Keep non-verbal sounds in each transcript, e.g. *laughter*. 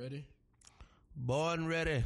Ready? Born ready.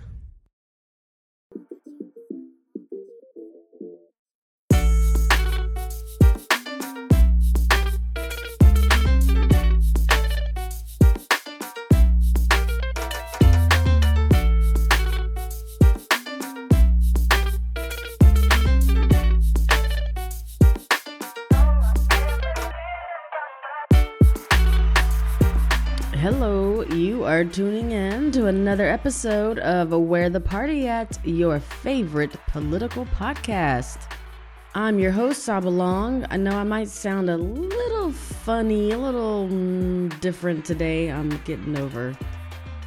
Tuning in to another episode of Where the Party At, your favorite political podcast. I'm your host, Saba Long. I know I might sound a little funny, a little mm, different today. I'm getting over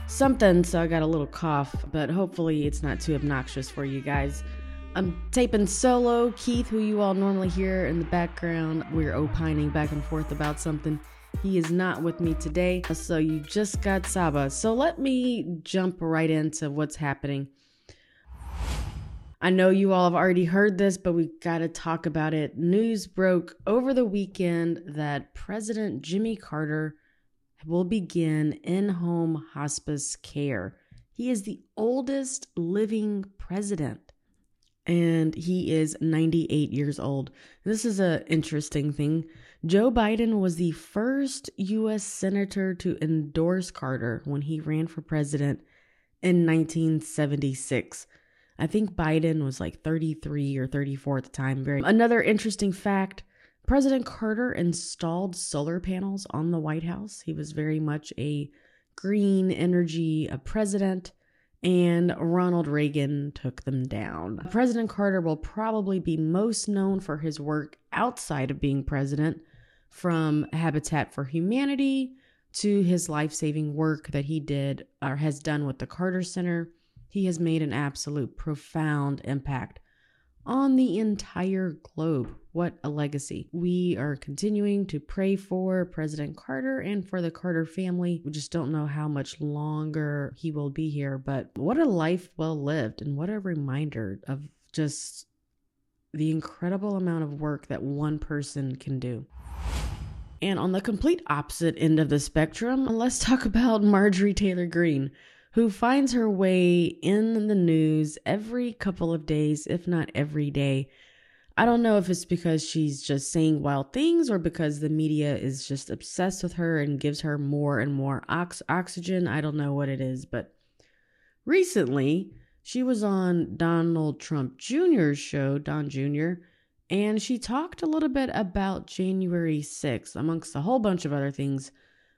something, so I got a little cough, but hopefully it's not too obnoxious for you guys. I'm taping solo. Keith, who you all normally hear in the background, we're opining back and forth about something. He is not with me today, so you just got Saba. So let me jump right into what's happening. I know you all have already heard this, but we got to talk about it. News broke over the weekend that President Jimmy Carter will begin in home hospice care. He is the oldest living president and he is 98 years old. This is an interesting thing. Joe Biden was the first U.S. senator to endorse Carter when he ran for president in 1976. I think Biden was like 33 or 34 at the time. Very another interesting fact: President Carter installed solar panels on the White House. He was very much a green energy a president and Ronald Reagan took them down. President Carter will probably be most known for his work outside of being president, from Habitat for Humanity to his life saving work that he did or has done with the Carter Center. He has made an absolute profound impact on the entire globe. What a legacy. We are continuing to pray for President Carter and for the Carter family. We just don't know how much longer he will be here, but what a life well lived and what a reminder of just the incredible amount of work that one person can do. And on the complete opposite end of the spectrum, let's talk about Marjorie Taylor Greene, who finds her way in the news every couple of days, if not every day. I don't know if it's because she's just saying wild things or because the media is just obsessed with her and gives her more and more ox- oxygen. I don't know what it is, but recently she was on Donald Trump Jr.'s show, Don Jr., and she talked a little bit about January 6th, amongst a whole bunch of other things.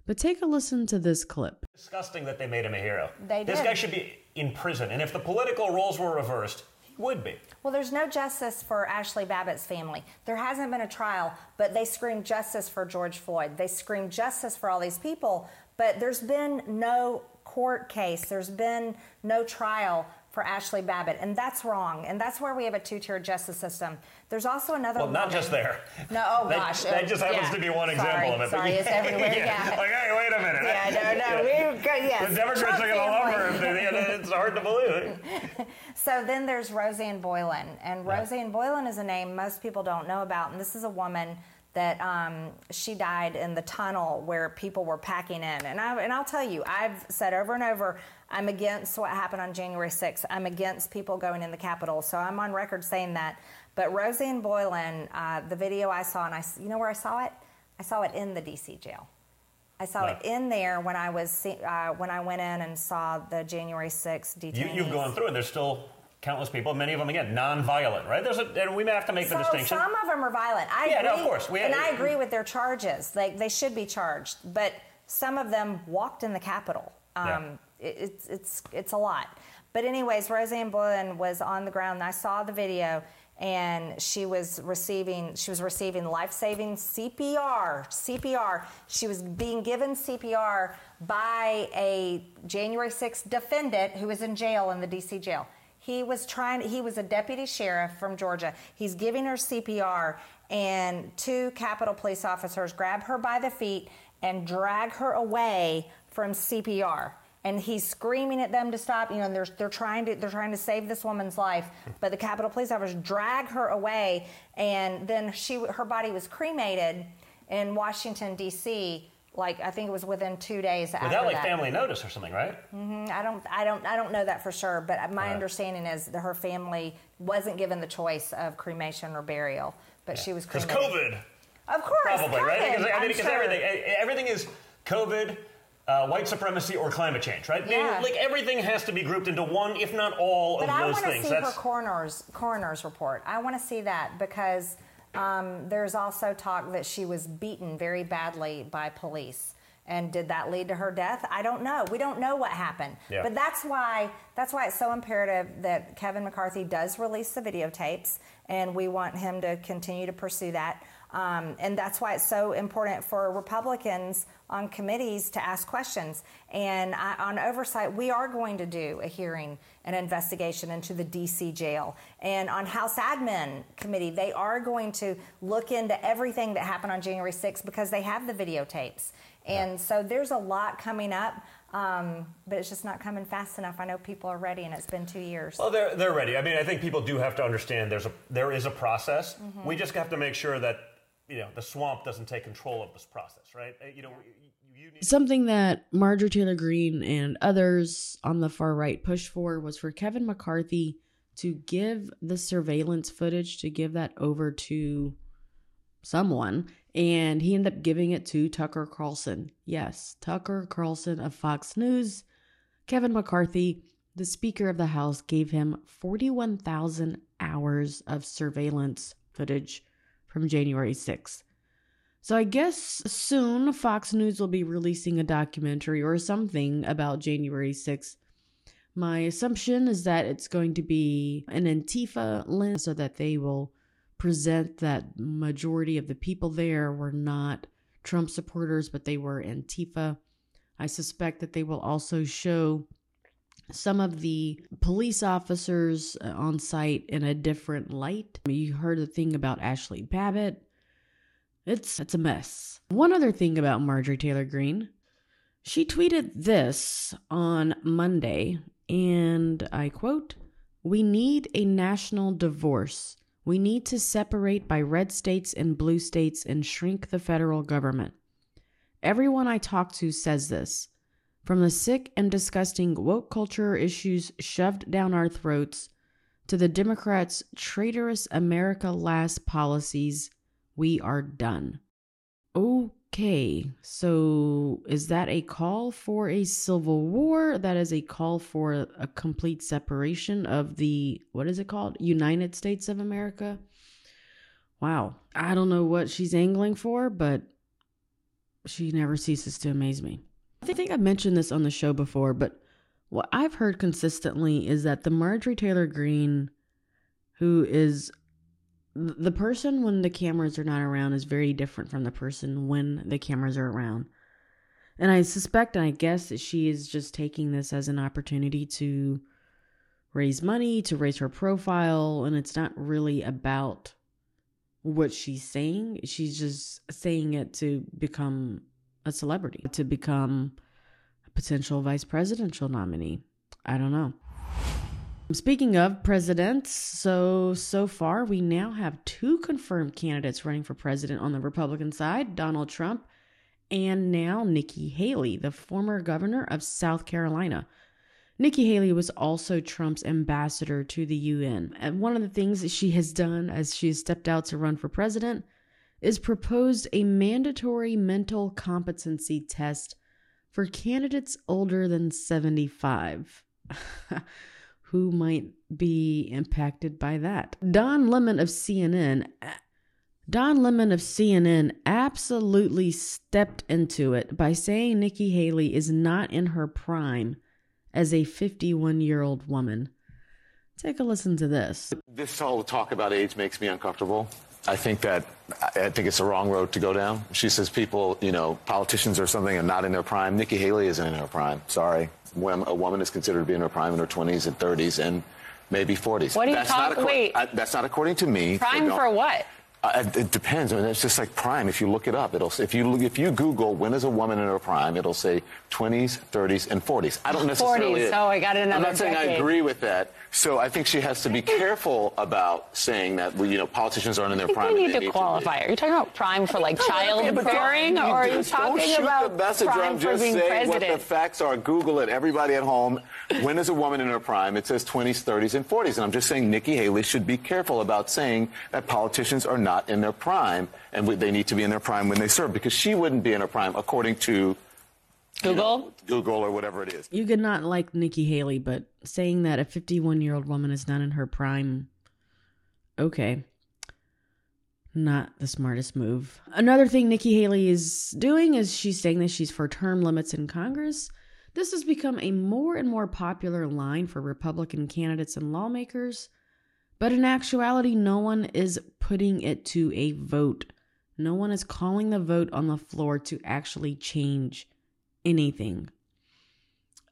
But take a listen to this clip. Disgusting that they made him a hero. They did. This guy should be in prison, and if the political roles were reversed, he would be. Well, there's no justice for Ashley Babbitt's family. There hasn't been a trial, but they screamed justice for George Floyd. They screamed justice for all these people, but there's been no court case. There's been no trial for Ashley Babbitt, and that's wrong. And that's where we have a two-tiered justice system. There's also another. Well, not woman- just there. No, oh That- gosh. That, oh, just happens yeah. to be one Sorry, example of it. Sorry, it's *laughs* everywhere. yeah. Like, hey, wait a minute. Yeah, no, no, we go, yes. The Democrats Trump are going to love her. family. If they, yeah, it's hard to believe. *laughs* So then there's Rosanne Boyland, and Rosanne Boyland is a name most people don't know about, and this is a woman that um, she died in the tunnel where people were packing in. And I and I'll tell you, I've said over and over, I'm against what happened on January 6th. I'm against people going in the Capitol. So I'm on record saying that. But Rosanne Boyland, uh, the video I saw, and I you know where I saw it? I saw it in the D.C. jail. I saw it in there when I was uh, when I went in and saw the January 6th You, detainees. you've gone through it. There's still countless people, many of them, again, non-violent, right? There's a, and we may have to make the So distinction. some of them are violent. I Yeah, agree, no, of course. We- and I agree with their charges. Like they should be charged, but some of them walked in the Capitol. Um, it, it's it's it's a lot. But anyways, Rosanne Boyland was on the ground. And I saw the video, and she was receiving she was receiving life saving CPR. CPR. She was being given CPR by a January 6th defendant who was in jail in the DC jail. He was trying, he was a deputy sheriff from Georgia. He's giving her CPR, and two Capitol police officers grab her by the feet and drag her away from CPR. And he's screaming at them to stop. You know, they're, they're trying to they're trying to save this woman's life, but the Capitol police officers drag her away, and then she her body was cremated in Washington D.C. Like I think it was within two days after Without like that. family notice or something, right? Mm-hmm. I don't, I don't, I don't know that for sure. But my understanding is that her family wasn't given the choice of cremation or burial, but she was Because. COVID, Of course, probably, right? Because, I mean, because sure. everything, everything is COVID, uh, white supremacy, or climate change, right? I Yeah. like everything has to be grouped into one, if not all, But of I those want to things. see her coroner's coroner's report. I want to see that because um, there's also talk that she was beaten very badly by police. And did that lead to her death? I don't know. We don't know what happened. Yeah. But that's why that's why it's so imperative that Kevin McCarthy does release the videotapes, and we want him to continue to pursue that. Um, and that's why it's so important for Republicans on committees to ask questions. And I, on oversight, we are going to do a hearing, an investigation into the DC jail. And on House Admin Committee, they are going to look into everything that happened on January 6th because they have the videotapes. And so there's a lot coming up, um, but it's just not coming fast enough. I know people are ready, and it's been two years. Well, they're they're ready. I mean, I think people do have to understand there's a there is a process. Mm-hmm. We just have to make sure that you know the swamp doesn't take control of this process, right? Uh, You know, you, you need. Something that Marjorie Taylor Greene and others on the far right pushed for was for Kevin McCarthy to give the surveillance footage, to give that over to someone. And he ended up giving it to Tucker Carlson. Yes, Tucker Carlson of Fox News. Kevin McCarthy, the Speaker of the House, gave him 41,000 hours of surveillance footage from January 6th. So I guess soon Fox News will be releasing a documentary or something about January 6th. My assumption is that it's going to be an Antifa lens so that they will present that majority of the people there were not Trump supporters, but they were Antifa. I suspect that they will also show some of the police officers uh, on site in a different light. You heard the thing about Ashley Babbitt. It's it's a mess. One other thing about Marjorie Taylor Greene. She tweeted this on Monday, and I quote, We need a national divorce. We need to separate by red states and blue states and shrink the federal government. Everyone I talk to says this. From the sick and disgusting woke culture issues shoved down our throats to the Democrats' traitorous America Last policies, we are done. Okay, so is that a call for a civil war? That is a call for a complete separation of the, what is it called? United States of America? Wow. I don't know what she's angling for, but she never ceases to amaze me. I think I've mentioned this on the show before, but what I've heard consistently is that the Marjorie Taylor Greene, who is the person when the cameras are not around, is very different from the person when the cameras are around. And I suspect and I guess that she is just taking this as an opportunity to raise money, to raise her profile, and it's not really about what she's saying. She's just saying it to become a celebrity, to become a potential vice presidential nominee. I don't know. Speaking of presidents, so so far we now have two confirmed candidates running for president on the Republican side, Donald Trump and now Nikki Haley, the former governor of South Carolina. Nikki Haley was also Trump's ambassador to the UN. And one of the things that she has done as she has stepped out to run for president is proposed a mandatory mental competency test for candidates older than 75. *laughs* Who might be impacted by that? Don Lemon of CNN. Don Lemon of CNN absolutely stepped into it by saying Nikki Haley is not in her prime as a 51 year old woman. Take a listen to this. This whole talk about age makes me uncomfortable. I think that I think it's the wrong road to go down. She says people, you know, politicians or something are not in their prime. Nikki Haley isn't in her prime. Sorry, when a woman is considered to be in her prime in her 20s and 30s and maybe 40s. What do you that's talk- Not wait. I, that's not according to me. Prime for what? Uh, it depends. I mean, it's just like prime. If you look it up, it'll if you if you Google when is a woman in her prime, it'll say 20s, 30s, and 40s. I don't necessarily. 40s. Oh, I got another I'm not saying decade. I agree with that. So I think she has to be careful about saying that you know politicians aren't in their I think prime. we need to qualify. Are you talking about prime for like childbearing, or are you talking about the message. prime I'm for just being saying what the facts are. Google it. Everybody at home. When is a woman in her prime? It says 20s, 30s, and 40s. And I'm just saying Nikki Haley should be careful about saying that politicians are not in their prime and we- they need to be in their prime when they serve because she wouldn't be in her prime according to Google. Google or whatever it is. You could not like Nikki Haley, but saying that a 51 year old woman is not in her prime, okay. Not the smartest move. Another thing Nikki Haley is doing is she's saying that she's for term limits in Congress. This has become a more and more popular line for Republican candidates and lawmakers, but in actuality, no one is putting it to a vote. No one is calling the vote on the floor to actually change anything.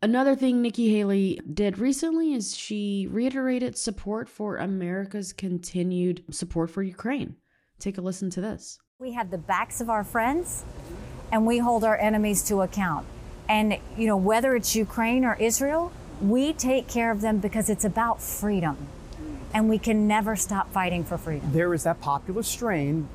Another thing Nikki Haley did recently is she reiterated support for America's continued support for Ukraine. Take a listen to this. We have the backs of our friends and we hold our enemies to account. And, you know, whether it's Ukraine or Israel, we take care of them because it's about freedom. And we can never stop fighting for freedom. there is that populist strain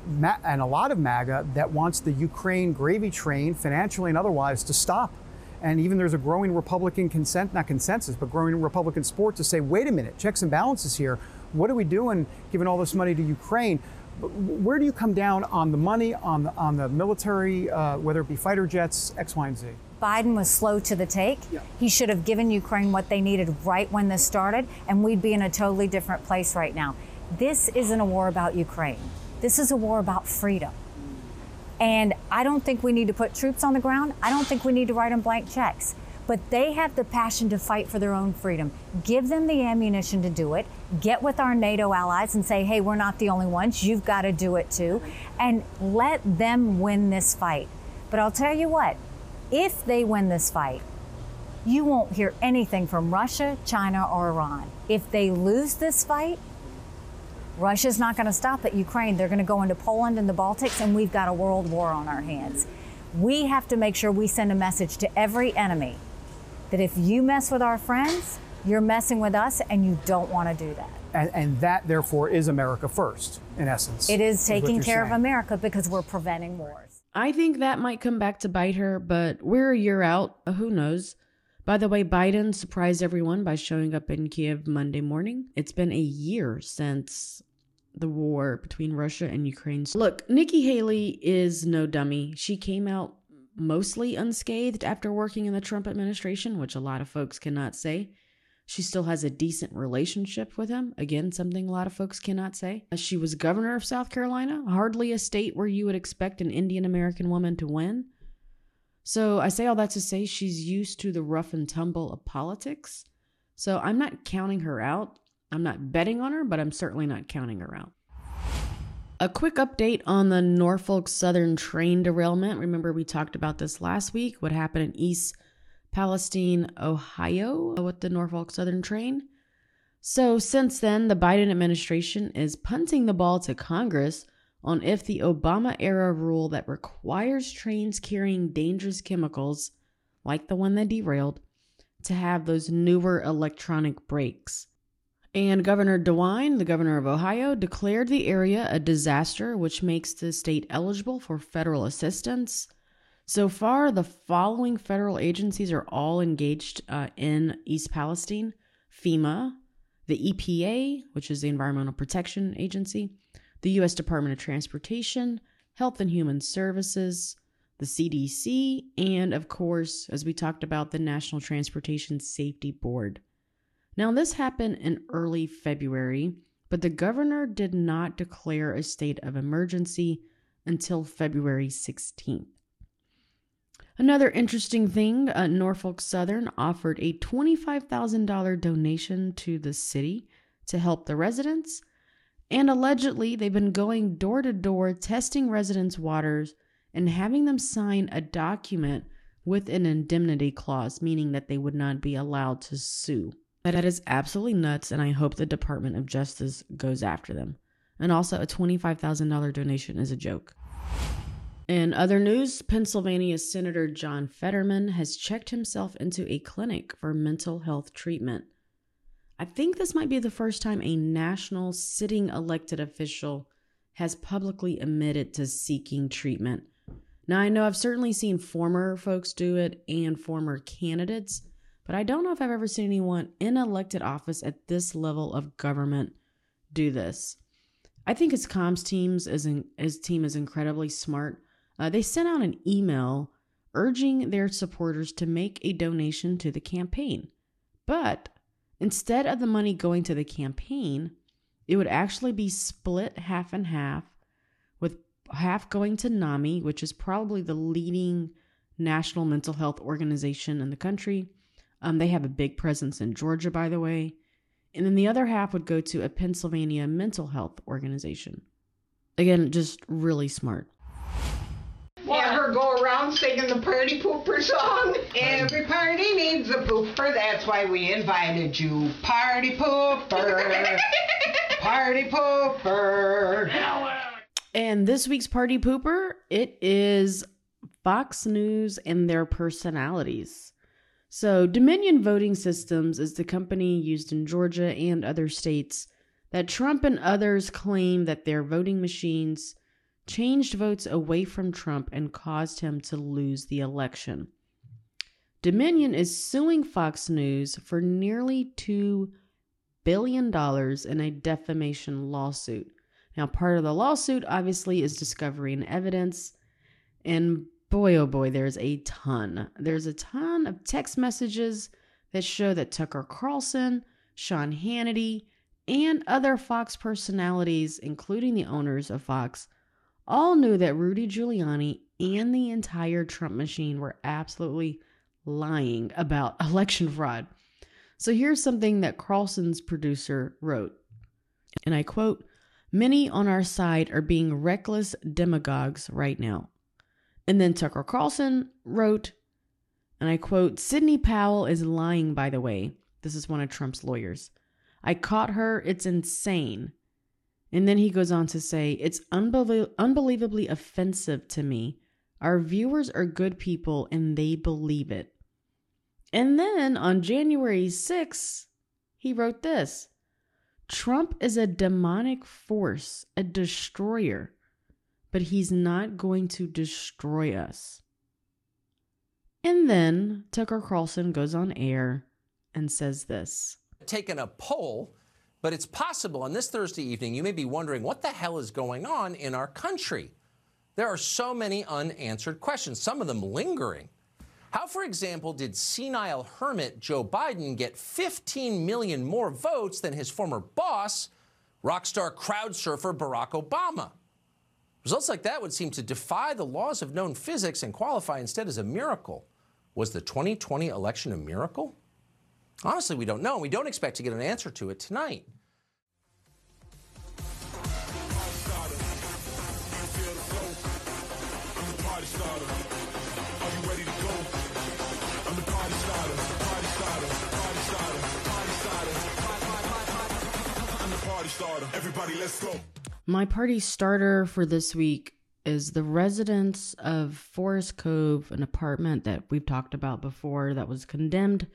and a lot of MAGA that wants the Ukraine gravy train, financially and otherwise, to stop. And even there's a growing Republican consent, not consensus, but growing Republican support to say, wait a minute, checks and balances here. What are we doing giving all this money to Ukraine? Where do you come down on the money, on the, on the military, uh, whether it be fighter jets, X, Y, and Z? Biden was slow to the take. He should have given Ukraine what they needed right when this started, and we'd be in a totally different place right now. This isn't a war about Ukraine. This is a war about freedom. And I don't think we need to put troops on the ground. I don't think we need to write them blank checks. But they have the passion to fight for their own freedom. Give them the ammunition to do it. Get with our NATO allies and say, hey, we're not the only ones. You've got to do it too. And let them win this fight. But I'll tell you what, if they win this fight, you won't hear anything from Russia, China, or Iran. If they lose this fight, Russia's not going to stop at Ukraine. They're going to go into Poland and the Baltics, and we've got a world war on our hands. We have to make sure we send a message to every enemy that if you mess with our friends, you're messing with us, and you don't want to do that. And, and that, therefore, is America first, in essence. It is taking you're care of. America because we're preventing wars. I think that might come back to bite her, but we're a year out. Uh, Who knows? By the way, Biden surprised everyone by showing up in Kiev Monday morning. It's been a year since the war between Russia and Ukraine. Look, Nikki Haley is no dummy. She came out mostly unscathed after working in the Trump administration, which a lot of folks cannot say. She still has a decent relationship with him. Again, something a lot of folks cannot say. Uh, she was governor of South Carolina, hardly a state where you would expect an Indian American woman to win. So I say all that to say she's used to the rough and tumble of politics. So I'm not counting her out. I'm not betting on her, but I'm certainly not counting her out. A quick update on the Norfolk Southern train derailment. Remember, we talked about this last week what happened in East Palestine, Ohio, with the Norfolk Southern train. So, since then, the Biden administration is punting the ball to Congress on if the Obama era rule that requires trains carrying dangerous chemicals, like the one that derailed, to have those newer electronic brakes. And Governor DeWine, the governor of Ohio, declared the area a disaster, which makes the state eligible for federal assistance. So far, the following federal agencies are all engaged uh, in East Palestine FEMA, the EPA, which is the Environmental Protection Agency, the U.S. Department of Transportation, Health and Human Services, the CDC, and of course, as we talked about, the National Transportation Safety Board. Now, this happened in early February, but the governor did not declare a state of emergency until February 16th. Another interesting thing uh, Norfolk Southern offered a $25,000 donation to the city to help the residents. And allegedly, they've been going door to door testing residents' waters and having them sign a document with an indemnity clause, meaning that they would not be allowed to sue. That is absolutely nuts, and I hope the Department of Justice goes after them. And also, a $25,000 donation is a joke. In other news, Pennsylvania Senator John Fetterman has checked himself into a clinic for mental health treatment. I think this might be the first time a national sitting elected official has publicly admitted to seeking treatment. Now, I know I've certainly seen former folks do it and former candidates, but I don't know if I've ever seen anyone in elected office at this level of government do this. I think his comms teams is in, his team is incredibly smart. Uh, they sent out an email urging their supporters to make a donation to the campaign. But instead of the money going to the campaign, it would actually be split half and half, with half going to NAMI, which is probably the leading national mental health organization in the country. Um, they have a big presence in Georgia, by the way. And then the other half would go to a Pennsylvania mental health organization. Again, just really smart. Let her go around singing the party pooper song. Every party needs a pooper. That's why we invited you. Party pooper. *laughs* party pooper. And this week's party pooper, it is Fox News and their personalities. So, Dominion Voting Systems is the company used in Georgia and other states that Trump and others claim that their voting machines changed votes away from Trump and caused him to lose the election. Dominion is suing Fox News for nearly $2 billion in a defamation lawsuit. Now, part of the lawsuit obviously is discovering evidence, and boy, oh boy, there's a ton. There's a ton of text messages that show that Tucker Carlson, Sean Hannity, and other Fox personalities, including the owners of Fox, all knew that Rudy Giuliani and the entire Trump machine were absolutely lying about *laughs* election fraud. So here's something that Carlson's producer wrote. And I quote Many on our side are being reckless demagogues right now. And then Tucker Carlson wrote, and I quote Sidney Powell is lying, by the way. This is one of Trump's lawyers. I caught her. It's insane. And then he goes on to say, It's unbelie- unbelievably offensive to me. Our viewers are good people and they believe it. And then on January 6th, he wrote this Trump is a demonic force, a destroyer, but he's not going to destroy us. And then Tucker Carlson goes on air and says this Taken a poll but it's possible on this Thursday evening, you may be wondering what the hell is going on in our country. There are so many unanswered questions, some of them lingering. How, for example, did senile hermit Joe Biden get 15 million more votes than his former boss, rock star crowd surfer Barack Obama? Results like that would seem to defy the laws of known physics and qualify instead as a miracle. Was the 2020 election a miracle? Honestly, we don't know. We don't expect to get an answer to it tonight. Everybody, let's go. My party starter for this week is the residents of Forest Cove, an apartment that we've talked about before that was condemned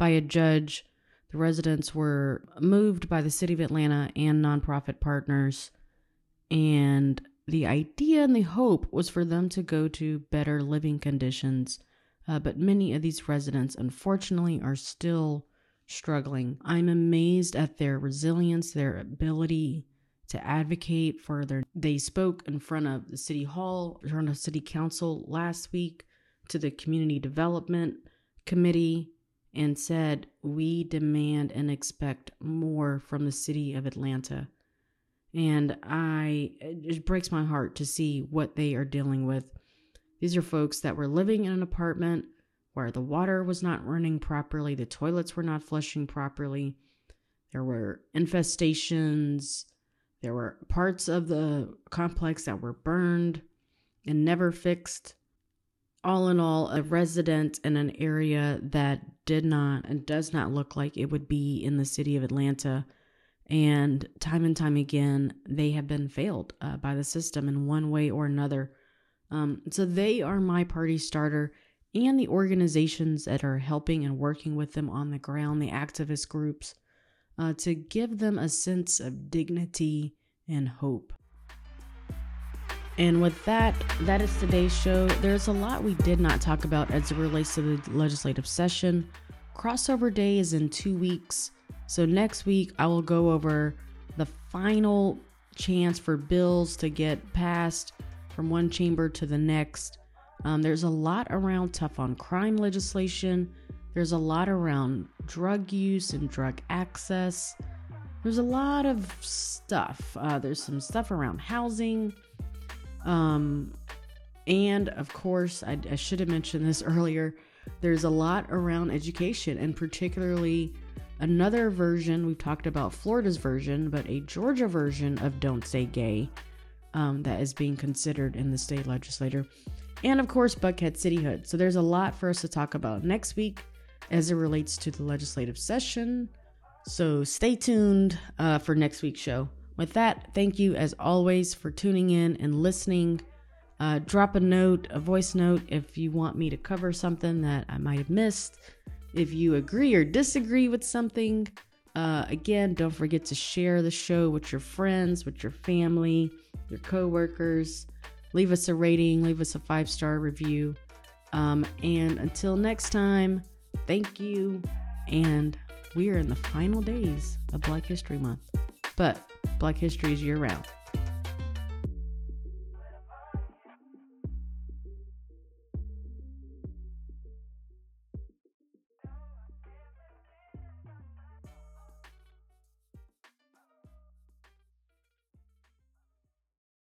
by a judge. The residents were moved by the city of Atlanta and nonprofit partners. And the idea and the hope was for them to go to better living conditions. Uh, but many of these residents, unfortunately, are still struggling. I'm amazed at their resilience, their ability to advocate for their. They spoke in front of the city hall, in front of city council last week to the community development committee and said, We demand and expect more from the city of Atlanta. And I, it breaks my heart to see what they are dealing with. These are folks that were living in an apartment where the water was not running properly, the toilets were not flushing properly, there were infestations, there were parts of the complex that were burned and never fixed all in all, a resident in an area that did not and does not look like it would be in the city of Atlanta. And time and time again, they have been failed uh, by the system in one way or another. Um, so they are my party starter and the organizations that are helping and working with them on the ground, the activist groups, uh, to give them a sense of dignity and hope. And with that, that is today's show. There's a lot we did not talk about as it relates to the legislative session. Crossover day is in two weeks. So next week, I will go over the final chance for bills to get passed from one chamber to the next. Um, there's a lot around tough on crime legislation. There's a lot around drug use and drug access. There's a lot of stuff. Uh, there's some stuff around housing. Um, and of course, I, I should have mentioned this *laughs* earlier. There's a lot around education, and particularly another version. We've talked about Florida's version, but a Georgia version of Don't Say Gay um, that is being considered in the state legislature. And of course, Buckhead Cityhood. So there's a lot for us to talk about next week as it relates to the legislative session. So stay tuned uh, for next week's show. With that, thank you as always for tuning in and listening. Uh, drop a note, a voice note, if you want me to cover something that I might have missed. If you agree or disagree with something, uh, again, don't forget to share the show with your friends, with your family, your coworkers. Leave us a rating, leave us a five star review. Um, and until next time, thank you. And we are in the final days of Black History Month. But Black History is year round.